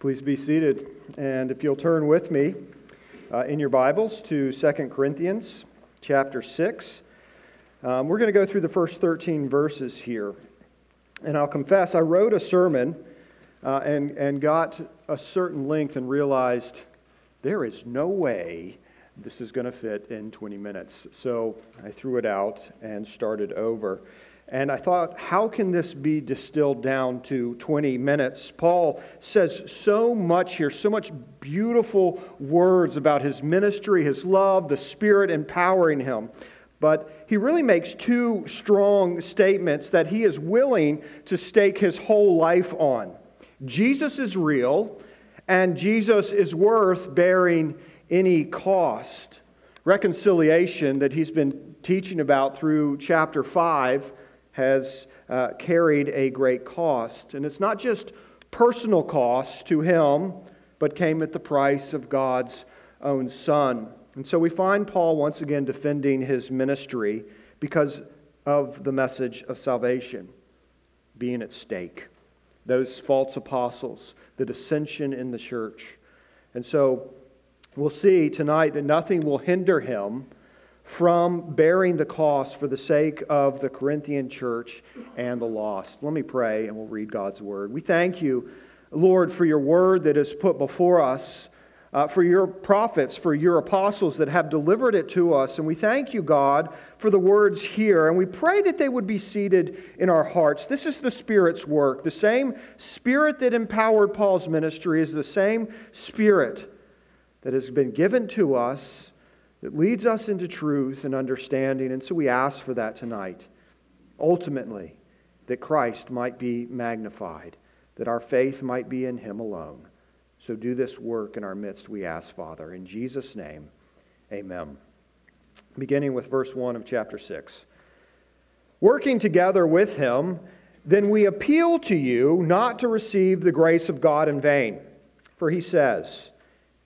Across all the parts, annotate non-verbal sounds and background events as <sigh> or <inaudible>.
Please be seated. And if you'll turn with me uh, in your Bibles to 2 Corinthians chapter 6, um, we're going to go through the first 13 verses here. And I'll confess, I wrote a sermon uh, and, and got a certain length and realized there is no way this is going to fit in 20 minutes. So I threw it out and started over. And I thought, how can this be distilled down to 20 minutes? Paul says so much here, so much beautiful words about his ministry, his love, the Spirit empowering him. But he really makes two strong statements that he is willing to stake his whole life on Jesus is real, and Jesus is worth bearing any cost. Reconciliation that he's been teaching about through chapter 5 has uh, carried a great cost. And it's not just personal cost to him, but came at the price of God's own Son. And so we find Paul once again defending his ministry because of the message of salvation being at stake. Those false apostles, the dissension in the church. And so we'll see tonight that nothing will hinder him from bearing the cost for the sake of the Corinthian church and the lost. Let me pray and we'll read God's word. We thank you, Lord, for your word that is put before us, uh, for your prophets, for your apostles that have delivered it to us. And we thank you, God, for the words here. And we pray that they would be seated in our hearts. This is the Spirit's work. The same Spirit that empowered Paul's ministry is the same Spirit that has been given to us that leads us into truth and understanding. And so we ask for that tonight. Ultimately, that Christ might be magnified, that our faith might be in Him alone. So do this work in our midst, we ask, Father. In Jesus' name, amen. Beginning with verse 1 of chapter 6. Working together with Him, then we appeal to you not to receive the grace of God in vain. For He says,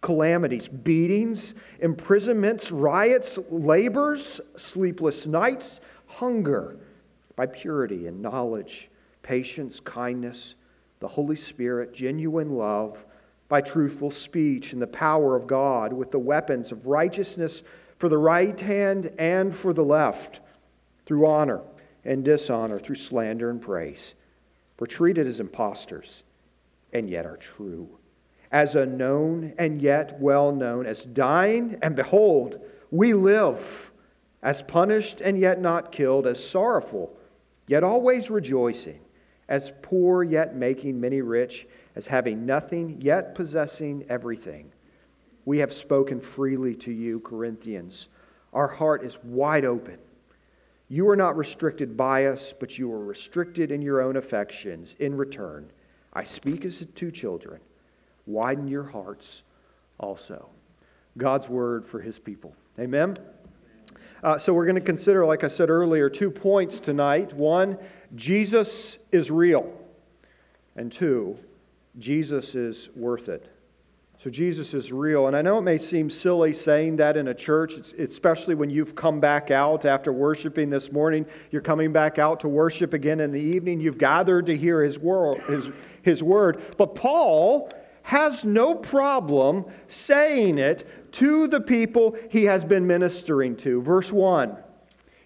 calamities, beatings, imprisonments, riots, labors, sleepless nights, hunger, by purity and knowledge, patience, kindness, the Holy Spirit, genuine love, by truthful speech and the power of God, with the weapons of righteousness for the right hand and for the left, through honor and dishonor, through slander and praise. We're treated as impostors and yet are true as unknown and yet well known, as dying, and behold, we live, as punished and yet not killed, as sorrowful, yet always rejoicing, as poor yet making many rich, as having nothing yet possessing everything. We have spoken freely to you, Corinthians. Our heart is wide open. You are not restricted by us, but you are restricted in your own affections. In return, I speak as to children widen your hearts also. God's word for his people. Amen? Uh, so, we're going to consider, like I said earlier, two points tonight. One, Jesus is real. And two, Jesus is worth it. So, Jesus is real. And I know it may seem silly saying that in a church, especially when you've come back out after worshiping this morning. You're coming back out to worship again in the evening. You've gathered to hear his, word, his, his word. But Paul has no problem saying it to the people he has been ministering to. Verse 1.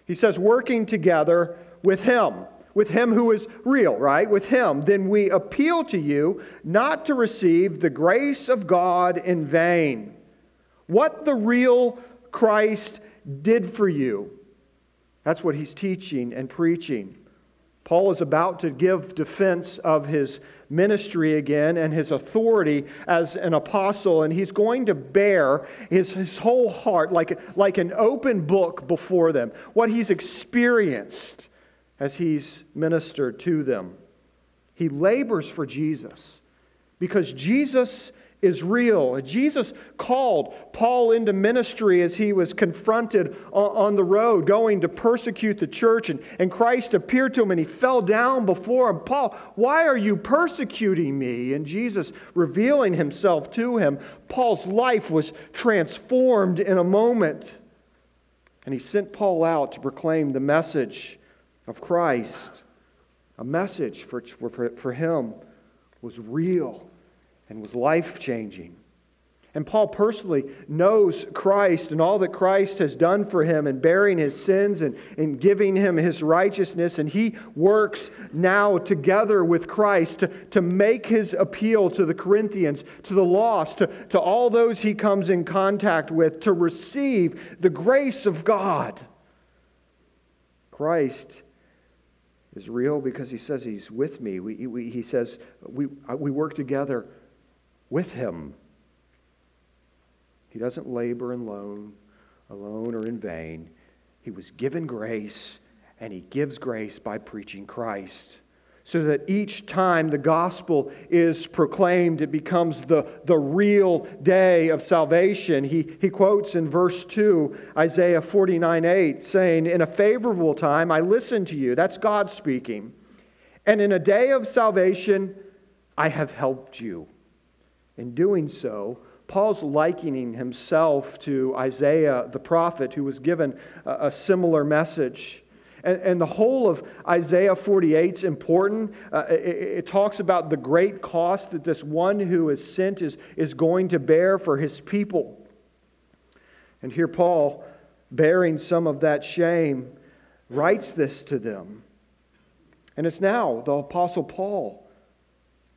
He says, working together with him, with him who is real, right? With him. Then we appeal to you not to receive the grace of God in vain. What the real Christ did for you. That's what he's teaching and preaching. Paul is about to give defense of his ministry again and his authority as an apostle, and he's going to bare his, his whole heart like, like an open book before them, what he's experienced as he's ministered to them. He labors for Jesus because Jesus is real. Jesus called Paul into ministry as he was confronted on the road, going to persecute the church. And, and Christ appeared to him and he fell down before him. Paul, why are you persecuting me? And Jesus, revealing himself to him, Paul's life was transformed in a moment. And he sent Paul out to proclaim the message of Christ. A message for, for, for him was real and was life changing. And Paul personally knows Christ and all that Christ has done for him in bearing his sins and, and giving him his righteousness. And he works now together with Christ to, to make his appeal to the Corinthians, to the lost, to, to all those he comes in contact with, to receive the grace of God. Christ is real because he says he's with me. We, we, he says we, we work together with him. He doesn't labor alone, alone or in vain. He was given grace, and he gives grace by preaching Christ. So that each time the gospel is proclaimed, it becomes the, the real day of salvation. He, he quotes in verse 2, Isaiah 49 8, saying, In a favorable time I listened to you. That's God speaking. And in a day of salvation I have helped you. In doing so, Paul's likening himself to Isaiah the prophet, who was given a, a similar message. And, and, the whole of Isaiah 48 is important. Uh, it, it, talks about the great cost that this one who is sent is, is going to bear for his people. And here, Paul, bearing some of that shame, writes this to them. And it's now the Apostle Paul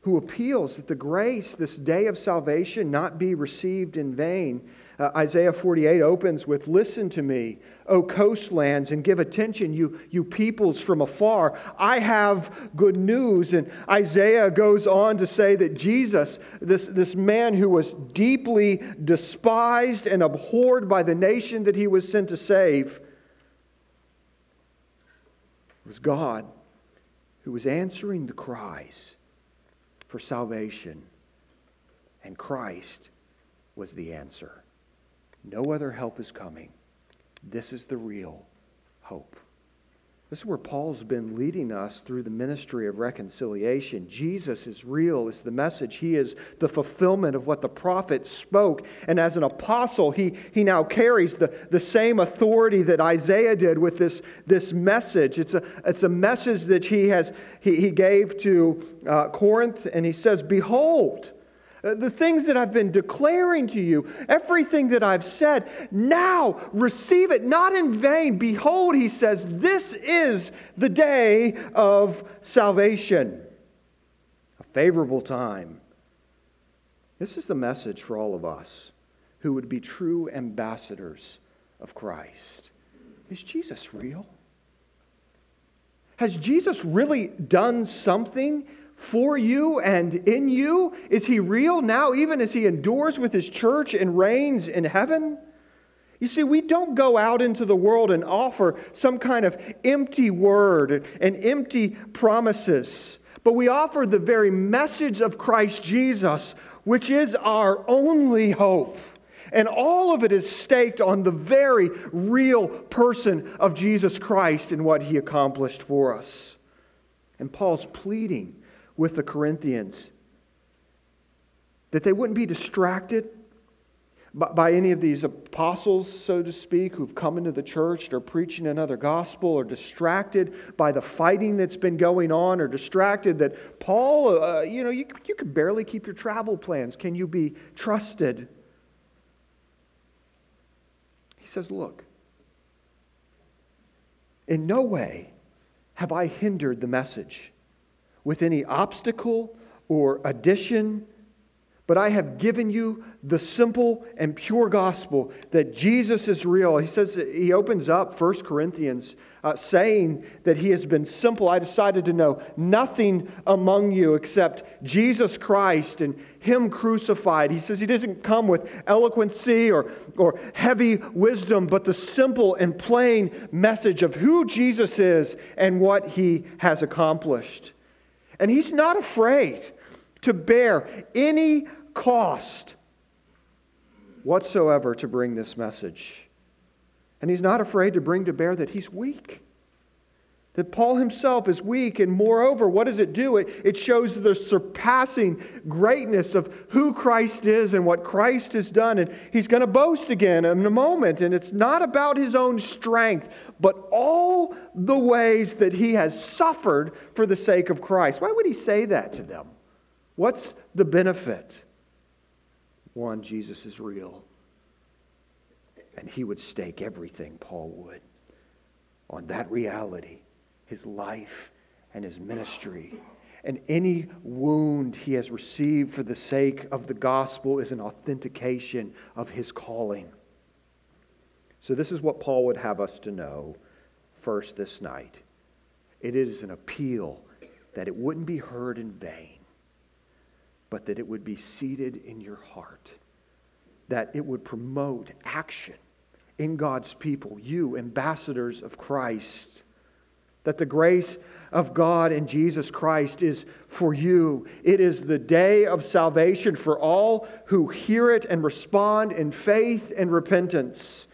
who appeals that the grace, this day of salvation, not be received in vain. Uh, Isaiah 48 opens with Listen to me, O coastlands, and give attention, you, you peoples from afar. I have good news. And Isaiah goes on to say that Jesus, this, this man who was deeply despised and abhorred by the nation that he was sent to save, was God who was answering the cries for salvation. And Christ was the answer. No other help is coming. This is the real hope. This is where Paul's been leading us through the ministry of reconciliation. Jesus is real, is the message. He is the fulfillment of what the prophets spoke. And as an apostle, he, he now carries the, the same authority that Isaiah did with this, this message. It's a, it's a message that he, has, he, he gave to uh, Corinth, and he says, Behold, Uh, the things that I've been declaring to you, everything that I've said, now receive it, not in vain. Behold, he says, this is the day of salvation, a favorable time. This is the message for all of us who would be true ambassadors of Christ. Is Jesus real? Has Jesus really done something for you and in you? Is he real now, even as he endures with his church and reigns in heaven? You see, we don't go out into the world and offer some kind of empty word and empty promises, but we offer the very message of Christ Jesus, which is our only hope. And all of it is staked on the very real person of Jesus Christ and what he accomplished for us. And Paul's pleading with the Corinthians. That they wouldn't be distracted by any of these apostles, so to speak, who've come into the church or preaching another gospel, or distracted by the fighting that's been going on, or distracted that Paul, uh, you know, you, you could barely keep your travel plans. Can you be trusted? He says, Look, in no way have I hindered the message with any obstacle or addition, but I have given you the simple and pure gospel that Jesus is real. He says, he opens up 1 Corinthians uh, saying that he has been simple. I decided to know nothing among you except Jesus Christ and him crucified. He says he doesn't come with eloquency or, or heavy wisdom, but the simple and plain message of who Jesus is and what he has accomplished. And he's not afraid to bear any cost whatsoever to bring this message. And he's not afraid to bring to bear that he's weak. That Paul himself is weak, and moreover, what does it do? It, it shows the surpassing greatness of who Christ is and what Christ has done. And he's going to boast again in a moment. And it's not about his own strength, but all the ways that he has suffered for the sake of Christ. Why would he say that to them? What's the benefit? One, Jesus is real. And he would stake everything, Paul would, on that reality his life and his ministry. And any wound he has received for the sake of the gospel is an authentication of his calling. So, this is what Paul would have us to know first this night. It is an appeal that it wouldn't be heard in vain, but that it would be seated in your heart, that it would promote action in God's people, you, ambassadors of Christ that the grace of God in Jesus Christ is for you. It is the day of salvation for all who hear it and respond in faith and repentance.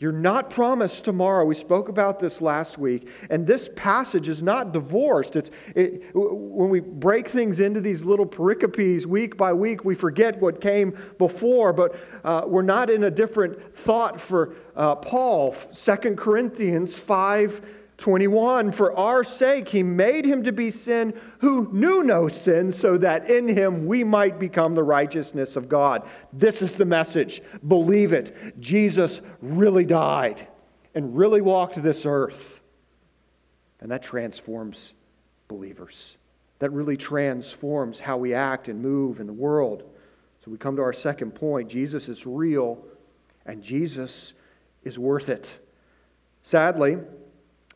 You're not promised tomorrow. We spoke about this last week. And this passage is not divorced. It's, it, when we break things into these little pericopes week by week, we forget what came before. But uh, we're not in a different thought for uh, Paul. 2 Corinthians 5 21 For our sake he made him to be sin who knew no sin, so that in him we might become the righteousness of God. This is the message. Believe it. Jesus really died and really walked this earth. And that transforms believers. That really transforms how we act and move in the world. So we come to our second point Jesus is real, and Jesus is worth it. Sadly,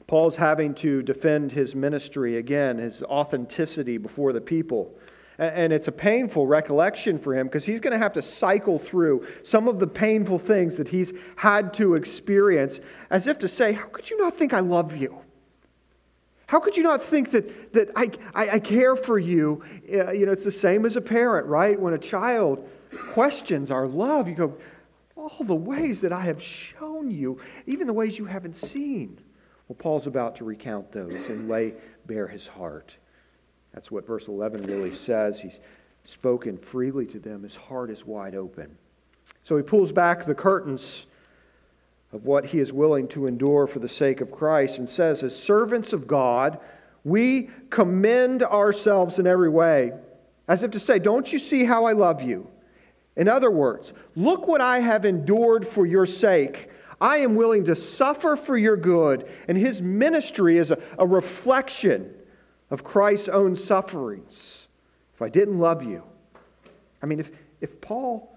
Paul's having to defend his ministry again, his authenticity before the people. And it's a painful recollection for him because he's going to have to cycle through some of the painful things that he's had to experience as if to say, How could you not think I love you? How could you not think that, that I, I, I care for you? Uh, you know, it's the same as a parent, right? When a child questions our love, you go, All the ways that I have shown you, even the ways you haven't seen. Well, Paul's about to recount those and lay bare his heart. That's what verse 11 really says. He's spoken freely to them, his heart is wide open. So he pulls back the curtains of what he is willing to endure for the sake of Christ and says, As servants of God, we commend ourselves in every way, as if to say, Don't you see how I love you? In other words, look what I have endured for your sake. I am willing to suffer for your good. And his ministry is a, a reflection of Christ's own sufferings. If I didn't love you, I mean, if, if Paul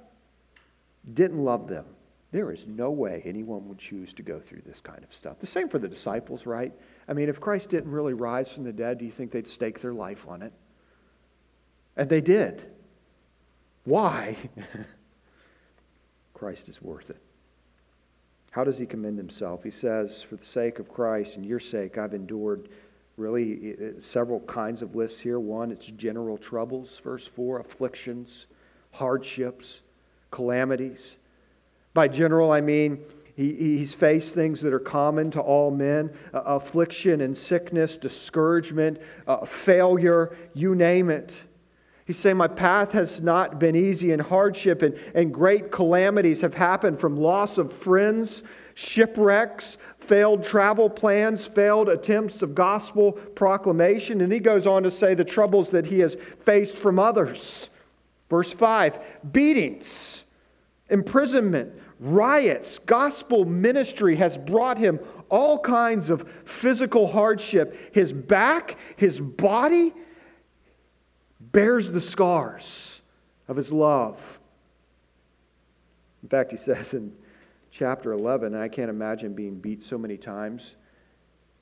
didn't love them, there is no way anyone would choose to go through this kind of stuff. The same for the disciples, right? I mean, if Christ didn't really rise from the dead, do you think they'd stake their life on it? And they did. Why? <laughs> Christ is worth it. How does he commend himself? He says, For the sake of Christ and your sake, I've endured really several kinds of lists here. One, it's general troubles, verse 4, afflictions, hardships, calamities. By general, I mean he, he's faced things that are common to all men affliction and sickness, discouragement, uh, failure, you name it. He's saying, My path has not been easy, and hardship and, and great calamities have happened from loss of friends, shipwrecks, failed travel plans, failed attempts of gospel proclamation. And he goes on to say the troubles that he has faced from others. Verse 5 beatings, imprisonment, riots, gospel ministry has brought him all kinds of physical hardship. His back, his body, bears the scars of his love. In fact, he <laughs> says in chapter 11, I can't imagine being beat so many times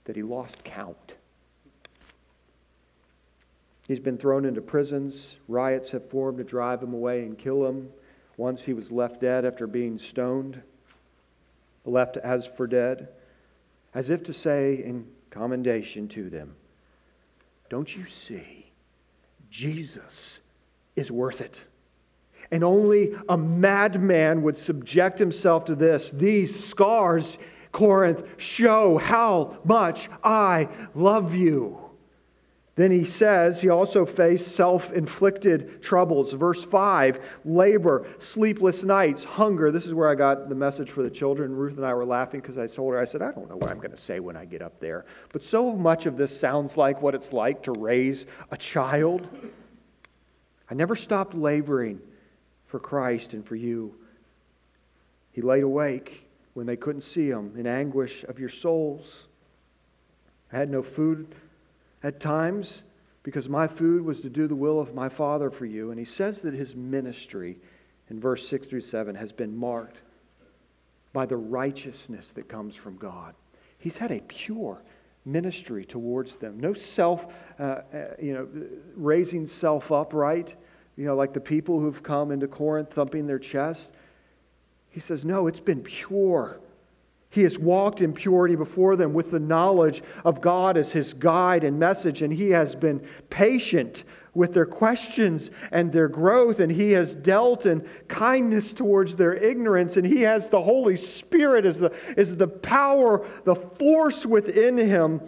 that he lost count. He's been thrown into prisons. Riots have formed to drive him away and kill him. Once he was left dead after being stoned, left as for dead, as if to say in commendation to them, Don't you see? Jesus is worth it. And only a madman would subject himself to this. These scars, Corinth, show how much I love you. Then he says he also faced self inflicted troubles. Verse 5 labor, sleepless nights, hunger. This is where I got the message for the children. Ruth and I were laughing because I told her, I said, I don't know what I'm going to say when I get up there. But so much of this sounds like what it's like to raise a child. I never stopped laboring for Christ and for you. He laid awake when they couldn't see him in anguish of your souls. I had no food at times because my food was to do the will of my Father for you. And he says that his ministry in verse 6 through 7 has been marked by the righteousness that comes from God. He's had a pure ministry towards them. No self, uh, uh, you know, raising self upright, you know, like the people who've come into Corinth thumping their chest. He says, no, it's been pure. He has walked in purity before them with the knowledge of God as his guide and message, and he has been patient with their questions and their growth, and he has dealt in kindness towards their ignorance, and he has the Holy Spirit as the, as the power, the force within him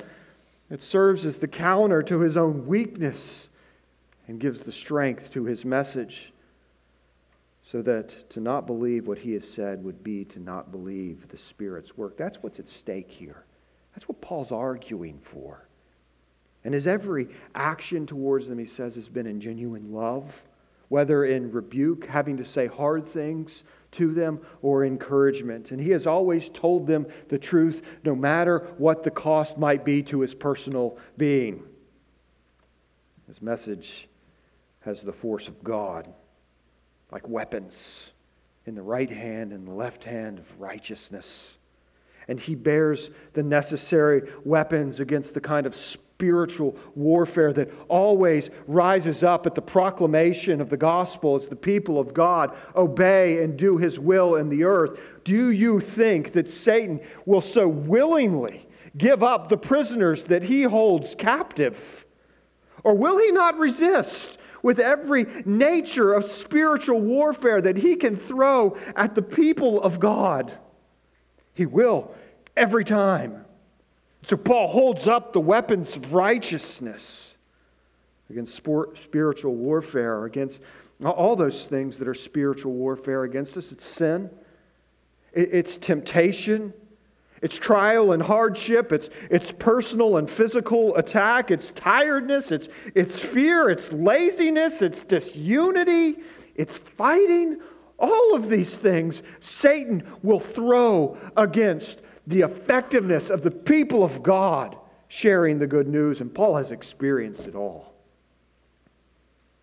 that serves as the counter to his own weakness and gives the strength to his message so that to not believe what he has said would be to not believe the Spirit's work. That's what's at stake here. That's what Paul's arguing for. And his every action towards them, he says, has been in genuine love, whether in rebuke, having to say hard things to them, or encouragement. And he has always told them the truth, no matter what the cost might be to his personal being. His message has the force of God like weapons in the right hand and the left hand of righteousness. And he bears the necessary weapons against the kind of spiritual warfare that always rises up at the proclamation of the gospel as the people of God obey and do his will in the earth. Do you think that Satan will so willingly give up the prisoners that he holds captive? Or will he not resist? With every nature of spiritual warfare that he can throw at the people of God. He will every time. So Paul holds up the weapons of righteousness against spiritual warfare, against all those things that are spiritual warfare against us. It's sin, it's temptation, it's trial and hardship, it's, it's personal and physical attack, it's tiredness, it's, it's fear, it's laziness, it's disunity, it's fighting. All of these things Satan will throw against the effectiveness of the people of God sharing the good news, and Paul has experienced it all.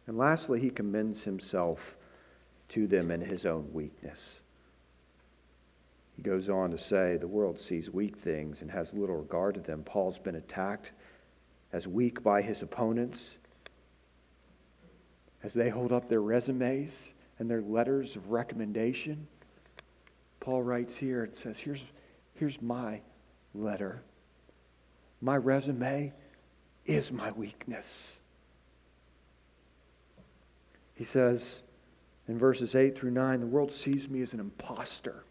And lastly, he commends himself to them in his own weakness. He goes on to say, the world sees weak things and has little regard to them. Paul's been attacked as weak by his opponents as they hold up their resumes and their letters of recommendation. Paul writes here and says, Here's, here's my letter. My resume is my weakness. He says in verses 8 through 9, the world sees me as an impostor.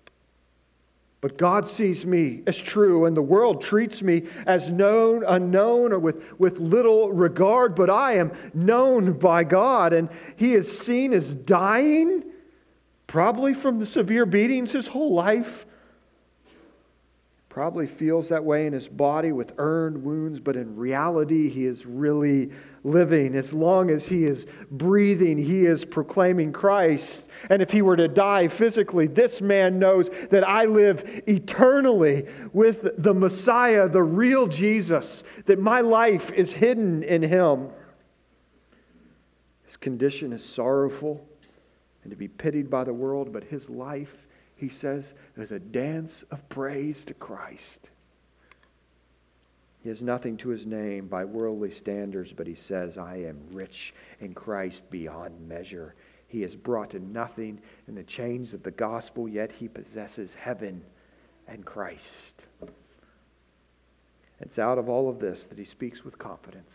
But God sees me as true, and the world treats me as known, unknown, or with, with little regard. But I am known by God, and He is seen as dying, probably from the severe beatings his whole life. Probably feels that way in his body with earned wounds, but in reality, he is really living. As long as he is breathing, he is proclaiming Christ. And if he were to die physically, this man knows that I live eternally with the Messiah, the real Jesus, that my life is hidden in him. His condition is sorrowful and to be pitied by the world, but his life, he says, is a dance of praise to Christ. He has nothing to his name by worldly standards, but he says, I am rich in Christ beyond measure. He is brought to nothing in the chains of the gospel, yet he possesses heaven and Christ. It's out of all of this that he speaks with confidence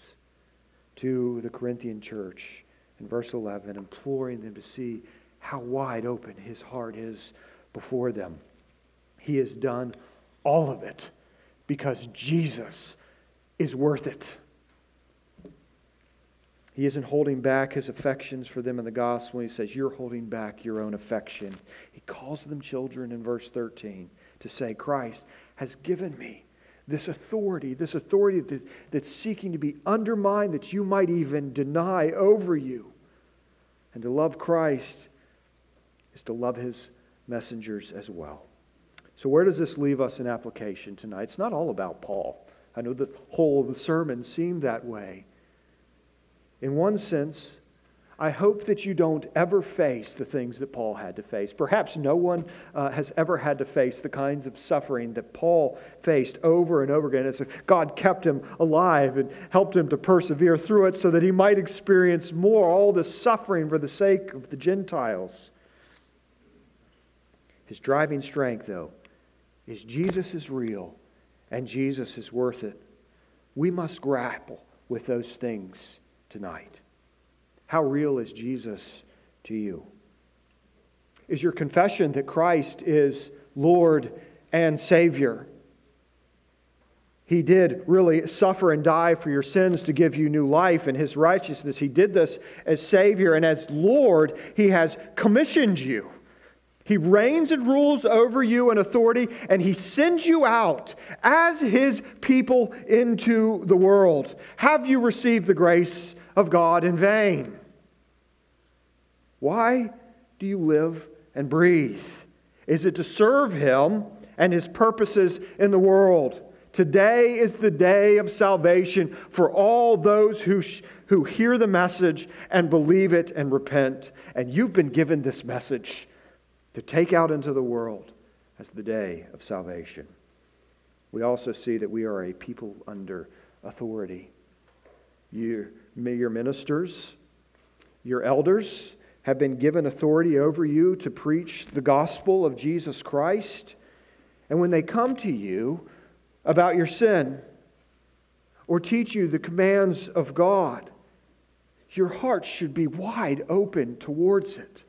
to the Corinthian church in verse 11, imploring them to see how wide open his heart is before them. He has done all of it because Jesus is worth it. He isn't holding back his affections for them in the gospel. He says, You're holding back your own affection. He calls them children in verse 13 to say, Christ has given me this authority, this authority that, that's seeking to be undermined, that you might even deny over you. And to love Christ is to love his messengers as well. So, where does this leave us in application tonight? It's not all about Paul. I know the whole of the sermon seemed that way. In one sense, I hope that you don't ever face the things that Paul had to face. Perhaps no one uh, has ever had to face the kinds of suffering that Paul faced over and over again. As God kept him alive and helped him to persevere through it so that he might experience more all this suffering for the sake of the Gentiles. His driving strength, though, is Jesus is real and Jesus is worth it. We must grapple with those things tonight. How real is Jesus to you? Is your confession that Christ is Lord and Savior? He did really suffer and die for your sins to give you new life and His righteousness. He did this as Savior, and as Lord, He has commissioned you. He reigns and rules over you in authority, and He sends you out as His people into the world. Have you received the grace of God in vain? Why do you live and breathe? Is it to serve Him and His purposes in the world? Today is the day of salvation for all those who, sh- who hear the message and believe it and repent. And you've been given this message to take out into the world as the day of salvation. We also see that we are a people under authority. You, your ministers, your elders, have been given authority over you to preach the gospel of Jesus Christ. And when they come to you about your sin or teach you the commands of God, your heart should be wide open towards it.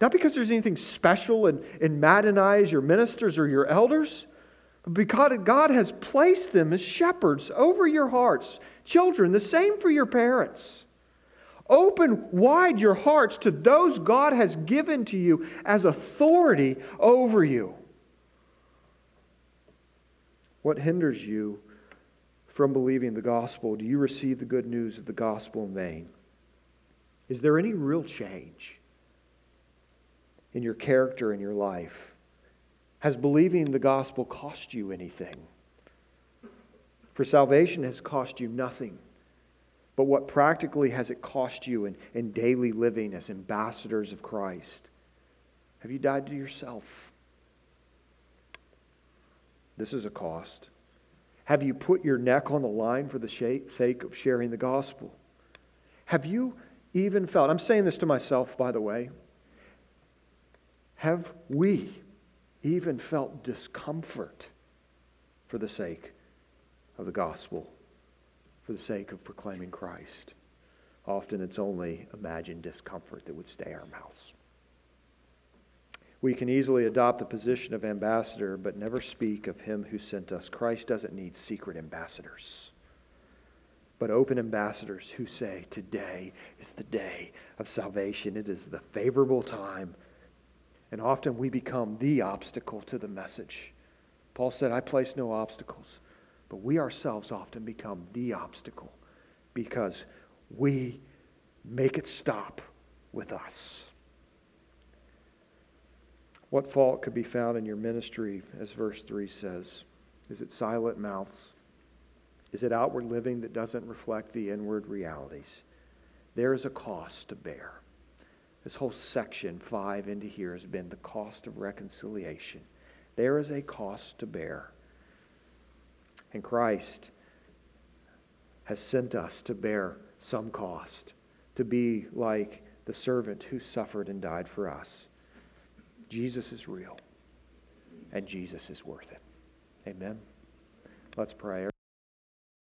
Not because there's anything special in, in Matt and I as your ministers or your elders, but because God has placed them as shepherds over your hearts. Children, the same for your parents. Open wide your hearts to those God has given to you as authority over you. What hinders you from believing the gospel? Do you receive the good news of the gospel in vain? Is there any real change in your character in your life? Has believing the gospel cost you anything? For salvation has cost you nothing. But what practically has it cost you in, in daily living as ambassadors of Christ? Have you died to yourself? This is a cost. Have you put your neck on the line for the sake of sharing the gospel? Have you even felt, I'm saying this to myself, by the way, have we even felt discomfort for the sake of the gospel? for the sake of proclaiming Christ. Often it's only imagined discomfort that would stay our mouths. We can easily adopt the position of ambassador, but never speak of him who sent us. Christ doesn't need secret ambassadors, but open ambassadors who say, Today is the day of salvation. It is the favorable time. And often we become the obstacle to the message. Paul said, I place no obstacles. But we ourselves often become the obstacle because we make it stop with us. What fault could be found in your ministry, as verse 3 says? Is it silent mouths? Is it outward living that doesn't reflect the inward realities? There is a cost to bear. This whole section 5 into here has been the cost of reconciliation. There is a cost to bear. And Christ has sent us to bear some cost, to be like the servant who suffered and died for us. Jesus is real, and Jesus is worth it. Amen. Let's pray.